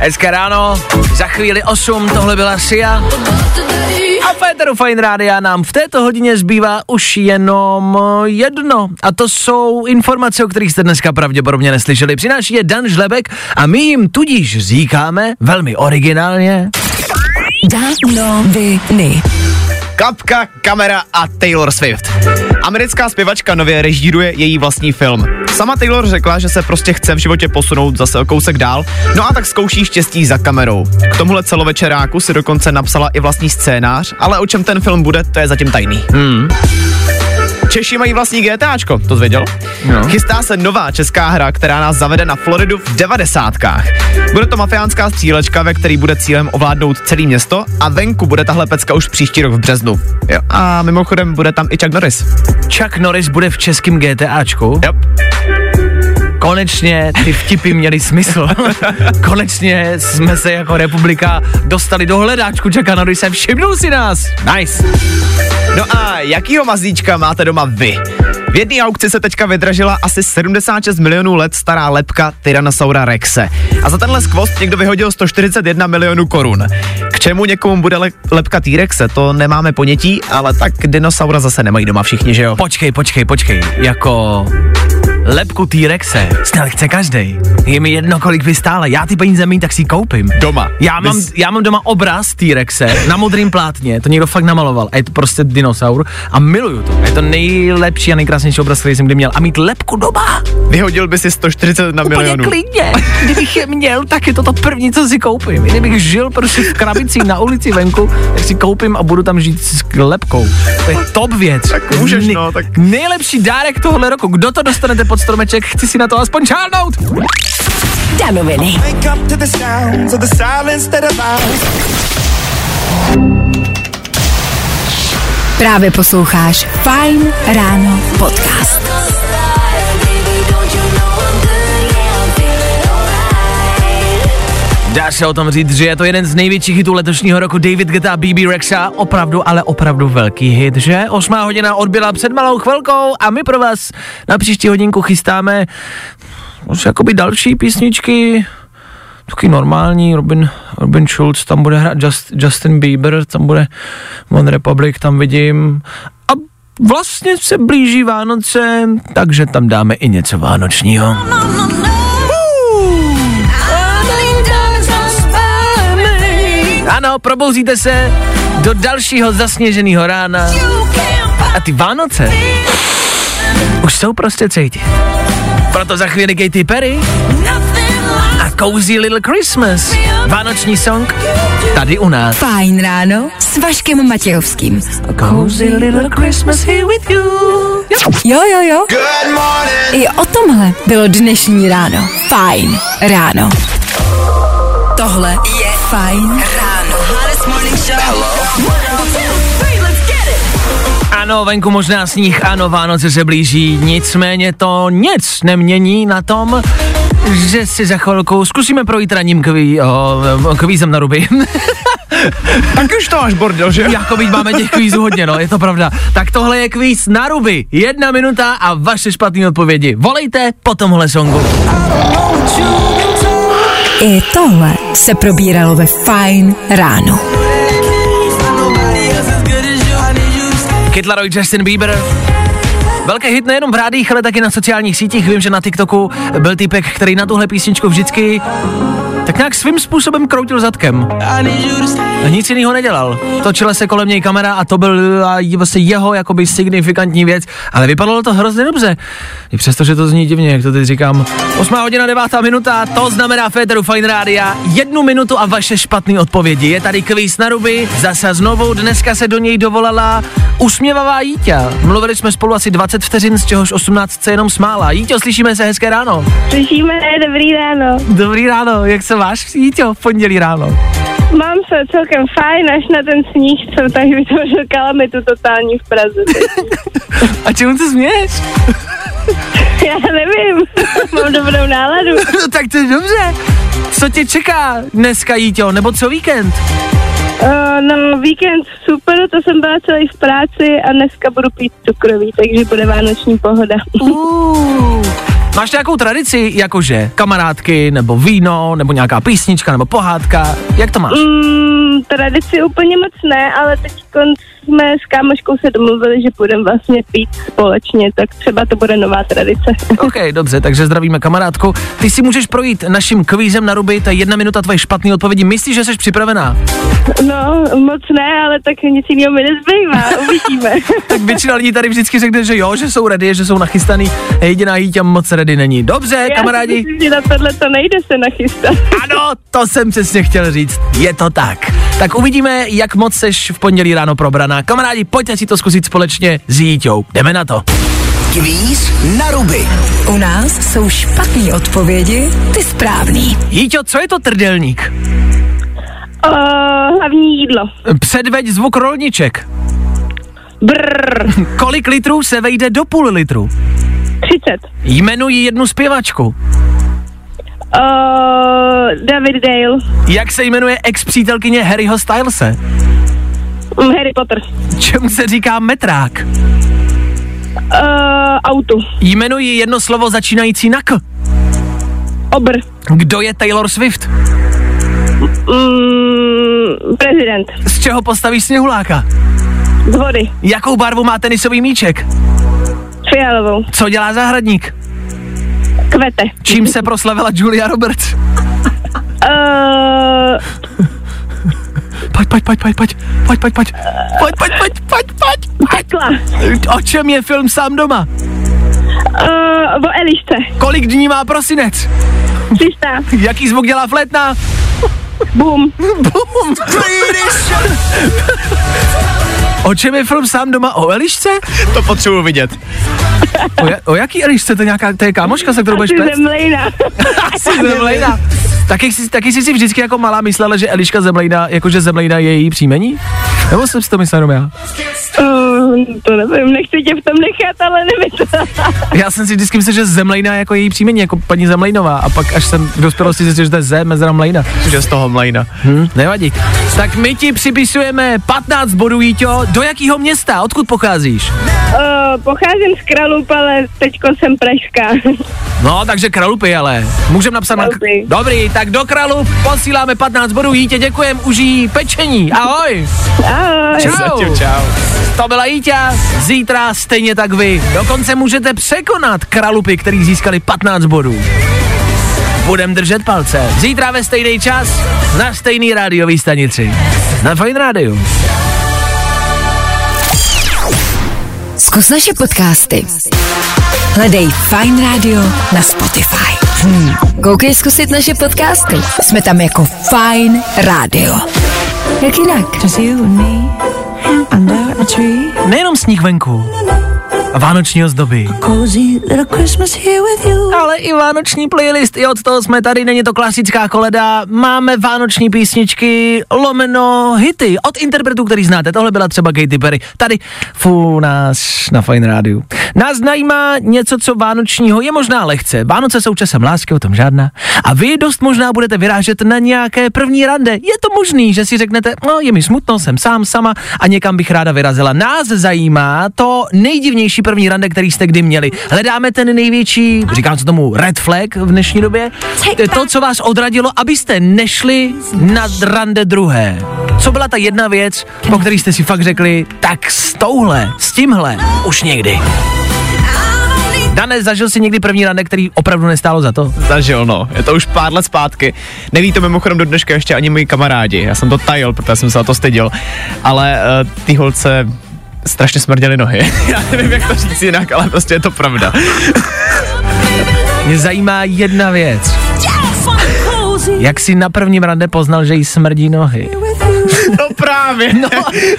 [SPEAKER 1] Hezké ráno, za chvíli 8, tohle byla Sia. A Féteru Fine Rádia nám v této hodině zbývá už jenom jedno. A to jsou informace, o kterých jste dneska pravděpodobně neslyšeli. Přináší je Dan Žlebek a my jim tudíž říkáme velmi originálně.
[SPEAKER 3] Danoviny.
[SPEAKER 6] Kapka, kamera a Taylor Swift. Americká zpěvačka nově režíruje její vlastní film. Sama Taylor řekla, že se prostě chce v životě posunout zase o kousek dál, no a tak zkouší štěstí za kamerou. K tomuhle celovečeráku si dokonce napsala i vlastní scénář, ale o čem ten film bude, to je zatím tajný. Hmm. Češi mají vlastní GTAčko, to zvěděl?
[SPEAKER 1] No.
[SPEAKER 6] Chystá se nová česká hra, která nás zavede na Floridu v devadesátkách. Bude to mafiánská střílečka, ve který bude cílem ovládnout celé město a venku bude tahle pecka už příští rok v březnu. Jo. A mimochodem bude tam i Chuck Norris.
[SPEAKER 1] Chuck Norris bude v českém GTAčku.
[SPEAKER 6] Yep.
[SPEAKER 1] Konečně ty vtipy měly smysl. Konečně jsme se jako republika dostali do hledáčku Chucka Norrise. Všimnul si nás. Nice.
[SPEAKER 6] No a jakýho mazlíčka máte doma vy? V jedné aukci se teďka vydražila asi 76 milionů let stará lepka Tyrannosaura Rexe. A za tenhle skvost někdo vyhodil 141 milionů korun. K čemu někomu bude le- lepka T-Rexe, to nemáme ponětí, ale tak dinosaura zase nemají doma všichni, že jo?
[SPEAKER 1] Počkej, počkej, počkej. Jako lepku T-Rexe snad chce každý. Je mi jedno, kolik by stála. Já ty peníze mít, tak si koupím.
[SPEAKER 6] Doma.
[SPEAKER 1] Já mám,
[SPEAKER 6] Vys-
[SPEAKER 1] já mám doma obraz T-Rexe na modrým plátně, to někdo fakt namaloval. A je to prostě dinosaur a miluju to. Je to nejlepší a nejkrásnější obraz, který jsem kdy měl. A mít lepku doma,
[SPEAKER 6] Vyhodil by si 141
[SPEAKER 1] úplně
[SPEAKER 6] milionů.
[SPEAKER 1] klidně. Kdybych je měl, tak je to to první, co si koupím. I Kdybych žil prostě v krabici na ulici venku, tak si koupím a budu tam žít s lepkou. To je top věc.
[SPEAKER 6] Tak můžeš, no, tak-
[SPEAKER 1] Nejlepší dárek tohle roku. Kdo to dostanete pod stromeček, chci si na to aspoň čárnout.
[SPEAKER 3] Danoviny. Právě posloucháš Fine ráno podcast.
[SPEAKER 1] Dá se o tom říct, že je to jeden z největších hitů letošního roku David Guetta BB Rexa. Opravdu, ale opravdu velký hit, že? Osmá hodina odbyla před malou chvilkou a my pro vás na příští hodinku chystáme už jakoby další písničky, taky normální, Robin, Robin Schulz, tam bude hrát Just, Justin Bieber, tam bude One Republic, tam vidím a vlastně se blíží Vánoce, takže tam dáme i něco vánočního. Ano, probouzíte se do dalšího zasněženého rána a ty Vánoce už jsou prostě cítit. Proto za chvíli Katy Perry a Cozy Little Christmas, vánoční song, tady u nás.
[SPEAKER 3] Fajn ráno s Vaškem Matějovským.
[SPEAKER 1] Cozy Little Christmas here with you.
[SPEAKER 3] Jo, jo, jo.
[SPEAKER 2] Good morning
[SPEAKER 3] I o tomhle bylo dnešní ráno. Fajn ráno. Tohle je Fajn ráno.
[SPEAKER 1] Ano, venku možná sníh, ano, Vánoce se blíží, nicméně to nic nemění na tom, že si za chvilku zkusíme projít raním kví, o, kvízem na ruby.
[SPEAKER 6] Tak už to máš bordel, že
[SPEAKER 1] jako byť máme těch kvízů hodně, no, je to pravda. Tak tohle je kvíz na ruby. Jedna minuta a vaše špatné odpovědi. Volejte po tomhle songu.
[SPEAKER 3] I tohle se probíralo ve Fajn ráno.
[SPEAKER 1] Kid Justin Bieber. Velký hit nejenom v rádích, ale taky na sociálních sítích. Vím, že na TikToku byl týpek, který na tuhle písničku vždycky tak nějak svým způsobem kroutil zadkem. A nic jiného nedělal. Točila se kolem něj kamera a to byl vlastně jeho jakoby signifikantní věc, ale vypadalo to hrozně dobře. I přesto, že to zní divně, jak to teď říkám. 8 hodina 9 minuta, to znamená Féteru Fine Rádia. Jednu minutu a vaše špatné odpovědi. Je tady kvíz na ruby, zase znovu, dneska se do něj dovolala usměvavá Jíťa. Mluvili jsme spolu asi 20 vteřin, z čehož 18 se jenom smála. Jíťo, slyšíme se hezké ráno.
[SPEAKER 10] Slyšíme, dobrý ráno.
[SPEAKER 1] Dobrý ráno, jak se máš, Jíťo, v pondělí ráno?
[SPEAKER 11] Mám se celkem fajn, až na ten sníh, co tady vytvořil kalamitu totální v Praze.
[SPEAKER 1] A čemu se směješ?
[SPEAKER 11] Já nevím, mám dobrou náladu.
[SPEAKER 1] No tak to je dobře. Co tě čeká dneska, Jíťo, nebo co víkend?
[SPEAKER 11] Uh, no, víkend super, to jsem byla celý v práci a dneska budu pít cukroví, takže bude vánoční pohoda.
[SPEAKER 1] Uh, máš nějakou tradici, jakože kamarádky, nebo víno, nebo nějaká písnička, nebo pohádka? Jak to máš?
[SPEAKER 11] Mm, tradici úplně moc ne, ale teď jsme s kámoškou se domluvili, že půjdeme vlastně pít společně, tak třeba to bude nová tradice.
[SPEAKER 1] OK, dobře, takže zdravíme kamarádku. Ty si můžeš projít naším kvízem na ruby, je jedna minuta tvoje špatné odpovědi. Myslíš, že jsi připravená?
[SPEAKER 11] No, moc ne, ale tak nic jiného mi nezbývá, uvidíme.
[SPEAKER 1] tak většina lidí tady vždycky řekne, že jo, že jsou ready, že jsou nachystaný. Jediná Jíťa moc ready není. Dobře,
[SPEAKER 11] Já
[SPEAKER 1] kamarádi.
[SPEAKER 11] myslím, že na tohle to nejde se nachystat.
[SPEAKER 1] Ano, to jsem přesně chtěl říct. Je to tak. Tak uvidíme, jak moc seš v pondělí ráno probraná. Kamarádi, pojďte si to zkusit společně s Jíťou. Jdeme na to.
[SPEAKER 4] Kvíz na ruby.
[SPEAKER 3] U nás jsou špatné odpovědi, ty správný.
[SPEAKER 1] Jíťo, co je to trdelník?
[SPEAKER 11] Uh, hlavní jídlo.
[SPEAKER 1] Předveď zvuk rolniček.
[SPEAKER 11] Brrr,
[SPEAKER 1] Kolik litrů se vejde do půl litru?
[SPEAKER 11] 30.
[SPEAKER 1] Jmenuji jednu zpěvačku.
[SPEAKER 11] Uh, David Dale.
[SPEAKER 1] Jak se jmenuje ex-přítelkyně Harryho Stylese?
[SPEAKER 11] Harry Potter.
[SPEAKER 1] Čemu se říká metrák?
[SPEAKER 11] Uh, autu.
[SPEAKER 1] Jmenuji jedno slovo začínající na k.
[SPEAKER 11] Obr.
[SPEAKER 1] Kdo je Taylor Swift?
[SPEAKER 11] Mm, prezident.
[SPEAKER 1] Z čeho postaví sněhuláka?
[SPEAKER 11] Z vody.
[SPEAKER 1] Jakou barvu má tenisový míček?
[SPEAKER 11] Fialovou.
[SPEAKER 1] Co dělá zahradník?
[SPEAKER 11] Kvete.
[SPEAKER 1] Čím se proslavila Julia Roberts?
[SPEAKER 11] Uh,
[SPEAKER 1] Pojď, pojď, pojď, pojď, pojď, pojď, pojď, pojď, pojď, pojď, pojď, pojď, pojď.
[SPEAKER 11] pekla.
[SPEAKER 1] O čem je film Sám doma?
[SPEAKER 11] Uh, o Elišce.
[SPEAKER 1] Kolik dní má prosinec?
[SPEAKER 11] 300.
[SPEAKER 1] Jaký zvuk dělá flétna?
[SPEAKER 11] Boom.
[SPEAKER 1] Bum. O čem je film Sám doma? O Elišce?
[SPEAKER 6] To potřebuji vidět.
[SPEAKER 1] O, ja, o jaký Elišce? To je nějaká, to je kámoška, se kterou budeš
[SPEAKER 11] Asi
[SPEAKER 1] pést?
[SPEAKER 11] zemlejna.
[SPEAKER 1] Asi Zemlejna. Taky jsi, taky jsi si vždycky jako malá myslela, že Eliška Zemlejna, jakože Zemlejna je její příjmení? Nebo jsem si to myslel jenom já?
[SPEAKER 11] Uh, to nevím, nechci tě v tom nechat, ale nevím to.
[SPEAKER 1] Já jsem si vždycky myslel, že Zemlejna je jako její příjmení, jako paní Zemlejnová. A pak až jsem v dospělosti zjistil, že to je Z mezera Mlejna.
[SPEAKER 6] Že z toho mlejna.
[SPEAKER 1] Hm, nevadí. Tak my ti připisujeme 15 bodů, Jíťo. Do jakého města? Odkud pocházíš?
[SPEAKER 11] Uh, pocházím z Kralup, ale teďko jsem pražská.
[SPEAKER 1] No, takže Kralupy, ale. Můžeme napsat
[SPEAKER 11] Kralupy.
[SPEAKER 1] na... Dobrý, tak do Kralup posíláme 15 bodů. Jítě, děkujem, užij pečení. Ahoj.
[SPEAKER 11] Ahoj.
[SPEAKER 1] Čau.
[SPEAKER 6] Zatím čau.
[SPEAKER 1] To byla Jíťa, zítra stejně tak vy. Dokonce můžete překonat Kralupy, který získali 15 bodů. Budem držet palce. Zítra ve stejný čas na stejný rádiový stanici. Na Fine Rádiu.
[SPEAKER 3] Zkus naše podcasty. Hledej Fine Radio na Spotify. Hmm. Koukej zkusit naše podcasty. Jsme tam jako Fine Radio. Jak jinak?
[SPEAKER 1] Nejenom sníh venku vánoční ozdoby, ale i vánoční playlist. I od toho jsme tady, není to klasická koleda. Máme vánoční písničky, lomeno hity od interpretů, který znáte. Tohle byla třeba Katy Perry. Tady fu nás na Fine Rádiu. Nás zajímá něco, co vánočního je možná lehce. Vánoce jsou časem lásky, o tom žádná. A vy dost možná budete vyrážet na nějaké první rande. Je to možný, že si řeknete, no je mi smutno, jsem sám sama a někam bych ráda vyrazila. Nás zajímá to nejdivnější první rande, který jste kdy měli. Hledáme ten největší, říkám se tomu red flag v dnešní době. To, co vás odradilo, abyste nešli na rande druhé. Co byla ta jedna věc, po který jste si fakt řekli, tak s touhle, s tímhle, už někdy. Dane, zažil jsi někdy první rande, který opravdu nestálo za to?
[SPEAKER 6] Zažil, no. Je to už pár let zpátky. Neví to mimochodem do dneška ještě ani moji kamarádi. Já jsem to tajil, protože jsem se na to styděl. Ale uh, ty holce strašně smrděly nohy. Já nevím, jak to říct jinak, ale prostě je to pravda.
[SPEAKER 1] Mě zajímá jedna věc. Jak jsi na prvním rande poznal, že jí smrdí nohy?
[SPEAKER 6] No právě.
[SPEAKER 1] No,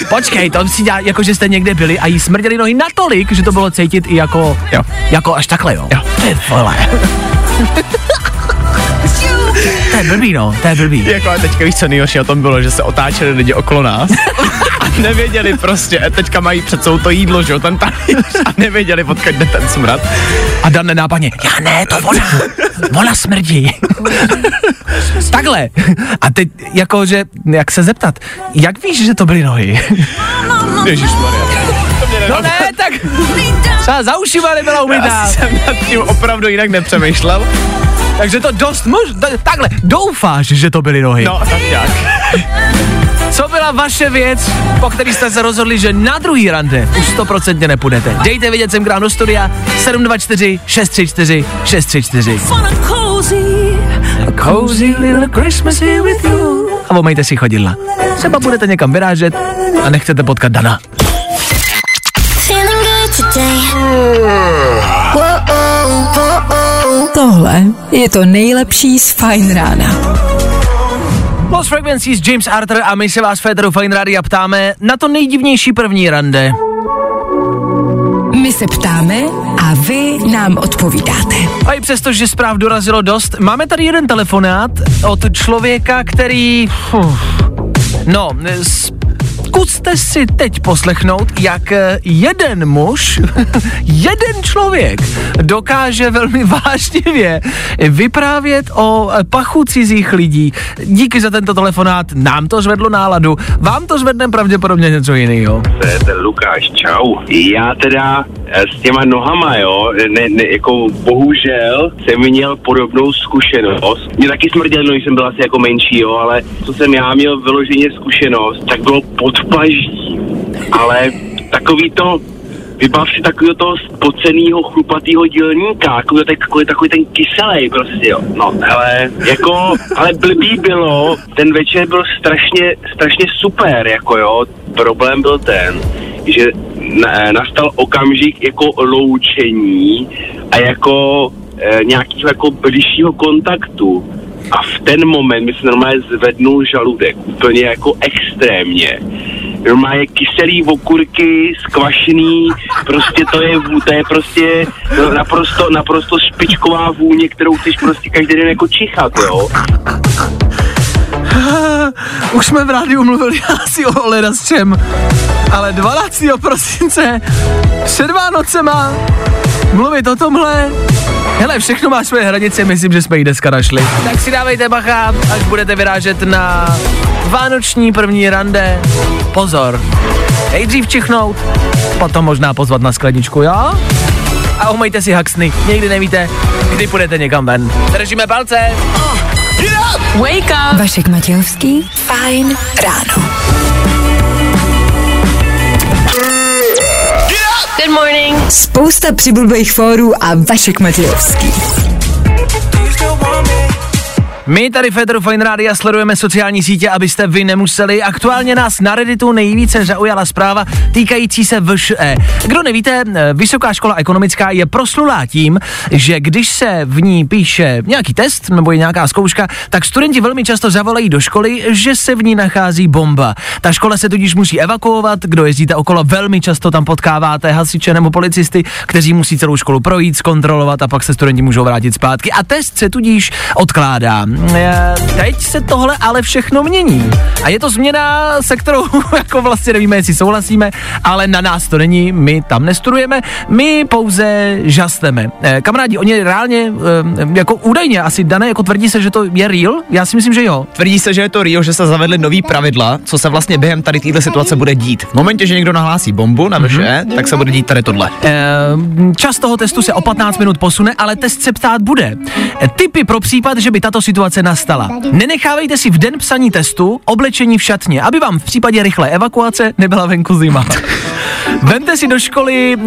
[SPEAKER 1] počkej, to si dělá, jako že jste někde byli a jí smrděli nohy natolik, že to bylo cítit i jako,
[SPEAKER 6] Jo.
[SPEAKER 1] jako až takhle, jo.
[SPEAKER 6] Jo.
[SPEAKER 1] Ty vole. To je blbý, no, to je blbý.
[SPEAKER 6] Jako a teďka víš, co nejhorší o tom bylo, že se otáčeli lidi okolo nás a nevěděli prostě, a teďka mají před sebou to jídlo, že jo, ten talíř a nevěděli, odkud jde ten smrad.
[SPEAKER 1] A Dan nenápadně, já ne, to ona, ona smrdí. Takhle. A teď, jakože, jak se zeptat, jak víš, že to byly nohy?
[SPEAKER 6] Ježišmarja.
[SPEAKER 1] No ne, tak třeba za ušima nebyla umytá.
[SPEAKER 6] Já jsem nad tím opravdu jinak nepřemýšlel.
[SPEAKER 1] Takže to dost mož... Takhle, doufáš, že to byly nohy.
[SPEAKER 6] No, tak nějak.
[SPEAKER 1] Co byla vaše věc, po který jste se rozhodli, že na druhý rande už stoprocentně nepůjdete? Dejte vědět sem k nám do studia 724 634 634. A cozy little Christmas here with you. A omejte si chodidla. Třeba budete někam vyrážet a nechcete potkat Dana.
[SPEAKER 3] Tohle je to nejlepší z Fine Rána.
[SPEAKER 1] Lost Frequencies, James Arthur a my se vás Federu Fine Rádia ptáme na to nejdivnější první rande.
[SPEAKER 3] My se ptáme a vy nám odpovídáte.
[SPEAKER 1] A i přesto, že zpráv dorazilo dost, máme tady jeden telefonát od člověka, který... Uf, no, zkuste si teď poslechnout, jak eh, jeden muž, jeden člověk dokáže velmi vážnivě vyprávět o eh, pachu cizích lidí. Díky za tento telefonát, nám to zvedlo náladu, vám to zvedne pravděpodobně něco jiného.
[SPEAKER 10] To je ten Lukáš, čau. Já teda eh, s těma nohama, jo, ne, ne, jako bohužel jsem měl podobnou zkušenost. Mě taky smrděl, no, když jsem byl asi jako menší, jo, ale co jsem já měl vyloženě zkušenost, tak bylo pod paží. Ale takový to, vybav si takového toho spocenýho, chlupatýho dělníka, takový, takový, takový ten kyselý prostě, jo. No, ale jako, ale blbý bylo, ten večer byl strašně, strašně super, jako jo. Problém byl ten, že na, nastal okamžik jako loučení a jako e, nějakého jako bližšího kontaktu. A v ten moment mi se normálně zvednul žaludek, úplně jako extrémně. Normálně kyselý okurky, skvašený, prostě to je, to je prostě no, naprosto, naprosto špičková vůně, kterou chceš prostě každý den jako čichat, jo.
[SPEAKER 1] Už jsme v rádiu mluvili asi o leda s čem, ale 12. prosince před Vánocema mluvit o tomhle, hele, všechno má svoje hranice, myslím, že jsme jí dneska našli. Tak si dávejte bacha, až budete vyrážet na vánoční první rande. Pozor, nejdřív čichnout, potom možná pozvat na skleničku, jo? A umejte si haxny, někdy nevíte, kdy půjdete někam ven. Držíme palce.
[SPEAKER 3] Wake up! Vašek Matějovský, Fine ráno.
[SPEAKER 5] Good morning.
[SPEAKER 3] Spousta přibulbých fórů a Vašek Matějovský.
[SPEAKER 1] My tady Federu Fine Rádia sledujeme sociální sítě, abyste vy nemuseli. Aktuálně nás na Redditu nejvíce zaujala zpráva týkající se VŠE. Kdo nevíte, eh, Vysoká škola ekonomická je proslulá tím, že když se v ní píše nějaký test nebo je nějaká zkouška, tak studenti velmi často zavolají do školy, že se v ní nachází bomba. Ta škola se tudíž musí evakuovat, kdo jezdíte okolo, velmi často tam potkáváte hasiče nebo policisty, kteří musí celou školu projít, zkontrolovat a pak se studenti můžou vrátit zpátky. A test se tudíž odkládá. Eh, Teď se tohle ale všechno mění. A je to změna, se kterou jako vlastně nevíme, jestli souhlasíme, ale na nás to není, my tam nestudujeme, my pouze žasteme. Eh, Kamarádi, oni reálně, eh, jako údajně asi dané, jako tvrdí se, že to je real? Já si myslím, že jo.
[SPEAKER 6] Tvrdí se, že je to Rio, že se zavedly nový pravidla, co se vlastně během tady této situace bude dít. V momentě, že někdo nahlásí bombu na VŠE, tak se bude dít tady tohle.
[SPEAKER 1] Čas toho testu se o 15 minut posune, ale test se ptát bude. Tipy pro případ, že by tato situace nastala. Nenechávejte si v den psaní testu oblečení v šatně, aby vám v případě rychlé evakuace nebyla venku zima. Vemte si do školy e,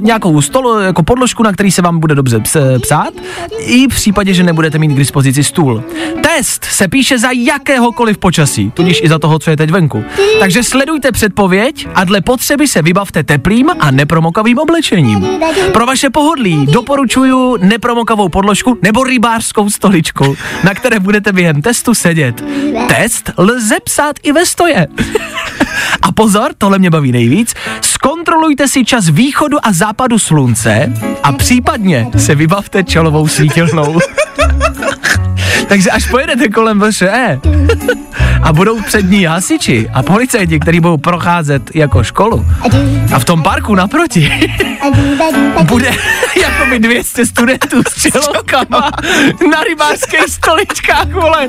[SPEAKER 1] nějakou stolu, jako podložku, na který se vám bude dobře ps, psát, i v případě, že nebudete mít k dispozici stůl. Test se píše za jakéhokoliv počasí, tudíž i za toho, co je teď venku. Takže sledujte předpověď a dle potřeby se vybavte teplým a nepromokavým oblečením. Pro vaše pohodlí doporučuju nepromokavou podložku nebo rybářskou stoličku, na které budete během testu sedět. Test lze psát i ve stoje. A pozor, tohle mě baví nejvíc, zkontrolujte si čas východu a západu slunce a případně se vybavte čelovou svítilnou. Takže až pojedete kolem VŠE a budou před ní hasiči a policajti, kteří budou procházet jako školu. A v tom parku naproti by 200 studentů s čelovkama na rybářských stoličkách, vole.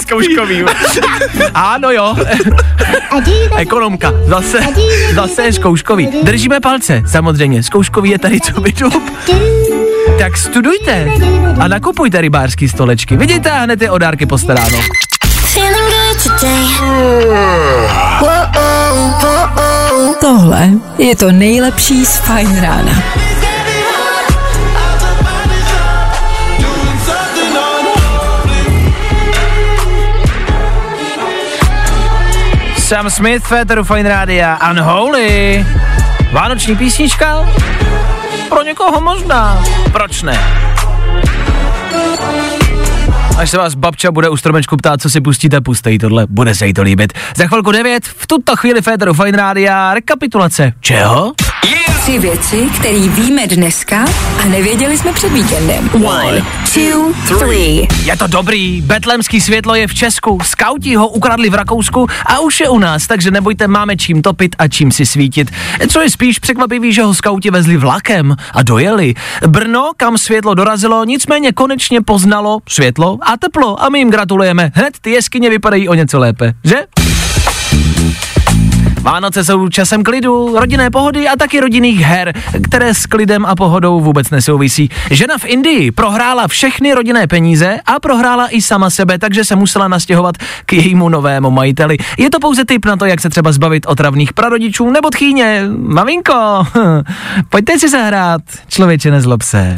[SPEAKER 6] Zkouškový.
[SPEAKER 1] Ano jo. Ekonomka, zase, zase je zkouškový. Držíme palce, samozřejmě, zkouškový je tady co by dub. Tak studujte a nakupujte rybářský stolečky. Vidíte, a hned je o dárky postaráno.
[SPEAKER 3] Tohle je to nejlepší z Fajn rána.
[SPEAKER 1] Sam Smith, Féteru Fine Rádia, Unholy. Vánoční písnička? Pro někoho možná. Proč ne? Až se vás babča bude u stromečku ptát, co si pustíte, pustej tohle, bude se jí to líbit. Za chvilku 9, v tuto chvíli Féteru Fine Rádia, rekapitulace. Čeho?
[SPEAKER 3] Tři věci, které víme dneska a nevěděli jsme před víkendem. One, two, three.
[SPEAKER 1] Je to dobrý, betlemský světlo je v Česku, skauti ho ukradli v Rakousku a už je u nás, takže nebojte, máme čím topit a čím si svítit. Co je spíš překvapivý, že ho skauti vezli vlakem a dojeli. Brno, kam světlo dorazilo, nicméně konečně poznalo světlo a teplo a my jim gratulujeme. Hned ty jeskyně vypadají o něco lépe, že? Vánoce jsou časem klidu, rodinné pohody a taky rodinných her, které s klidem a pohodou vůbec nesouvisí. Žena v Indii prohrála všechny rodinné peníze a prohrála i sama sebe, takže se musela nastěhovat k jejímu novému majiteli. Je to pouze tip na to, jak se třeba zbavit otravných prarodičů nebo tchýně. Maminko, pojďte si zahrát, člověče nezlob se.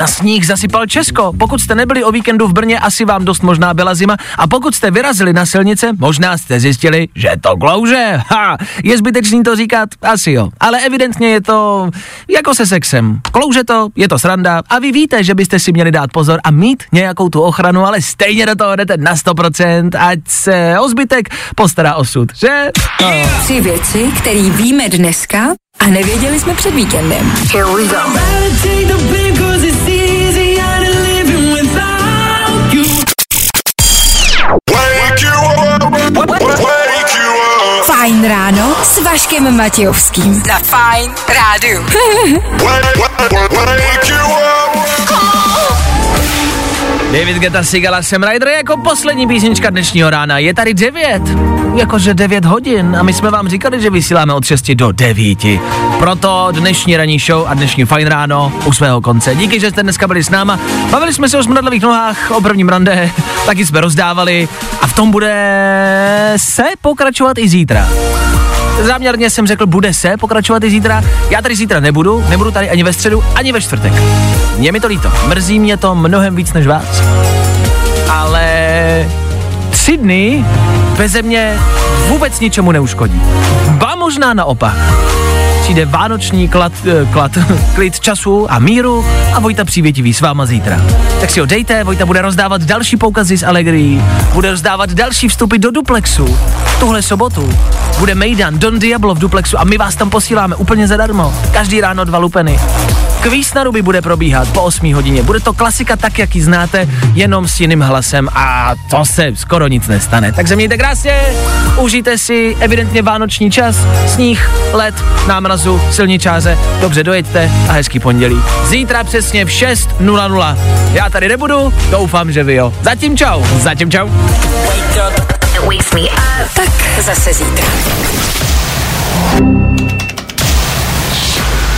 [SPEAKER 1] A sníh zasypal Česko. Pokud jste nebyli o víkendu v Brně, asi vám dost možná byla zima. A pokud jste vyrazili na silnice, možná jste zjistili, že to klouže. Ha, je zbytečný to říkat? Asi jo. Ale evidentně je to jako se sexem. Klouže to, je to sranda a vy víte, že byste si měli dát pozor a mít nějakou tu ochranu, ale stejně do toho jdete na 100%, ať se o zbytek postará osud, že? No.
[SPEAKER 3] Tři věci, které víme dneska a nevěděli jsme před víkendem. Here we go. Fajn ráno s Vaškem Matějovským. Za Fajn rádu.
[SPEAKER 1] David Guetta Sigala Sam Ryder jako poslední písnička dnešního rána. Je tady 9, jakože 9 hodin a my jsme vám říkali, že vysíláme od 6 do 9. Proto dnešní ranní show a dnešní fajn ráno u svého konce. Díky, že jste dneska byli s náma. Bavili jsme se o smradlavých nohách, o prvním rande, taky jsme rozdávali a v tom bude se pokračovat i zítra. Záměrně jsem řekl, bude se pokračovat i zítra. Já tady zítra nebudu, nebudu tady ani ve středu, ani ve čtvrtek. Mě mi to líto, mrzí mě to mnohem víc než vás. Ale tři dny beze mě vůbec ničemu neuškodí. Ba možná naopak. Přijde vánoční klad, eh, klad, klid času a míru a Vojta přivětivý s váma zítra. Tak si ho dejte, Vojta bude rozdávat další poukazy z Allegri, bude rozdávat další vstupy do Duplexu. Tuhle sobotu bude Mejdan Don Diablo v Duplexu a my vás tam posíláme úplně zadarmo. Každý ráno dva lupeny. Kvíz na ruby bude probíhat po 8 hodině. Bude to klasika tak, jak ji znáte, jenom s jiným hlasem a to se skoro nic nestane. Takže mějte krásně, užijte si evidentně vánoční čas, sníh, led, námrazu, silničáře, dobře dojeďte a hezký pondělí. Zítra přesně v 6.00. Já tady nebudu, doufám, že vy jo. Zatím čau. Zatím čau.
[SPEAKER 3] Tak zase zítra.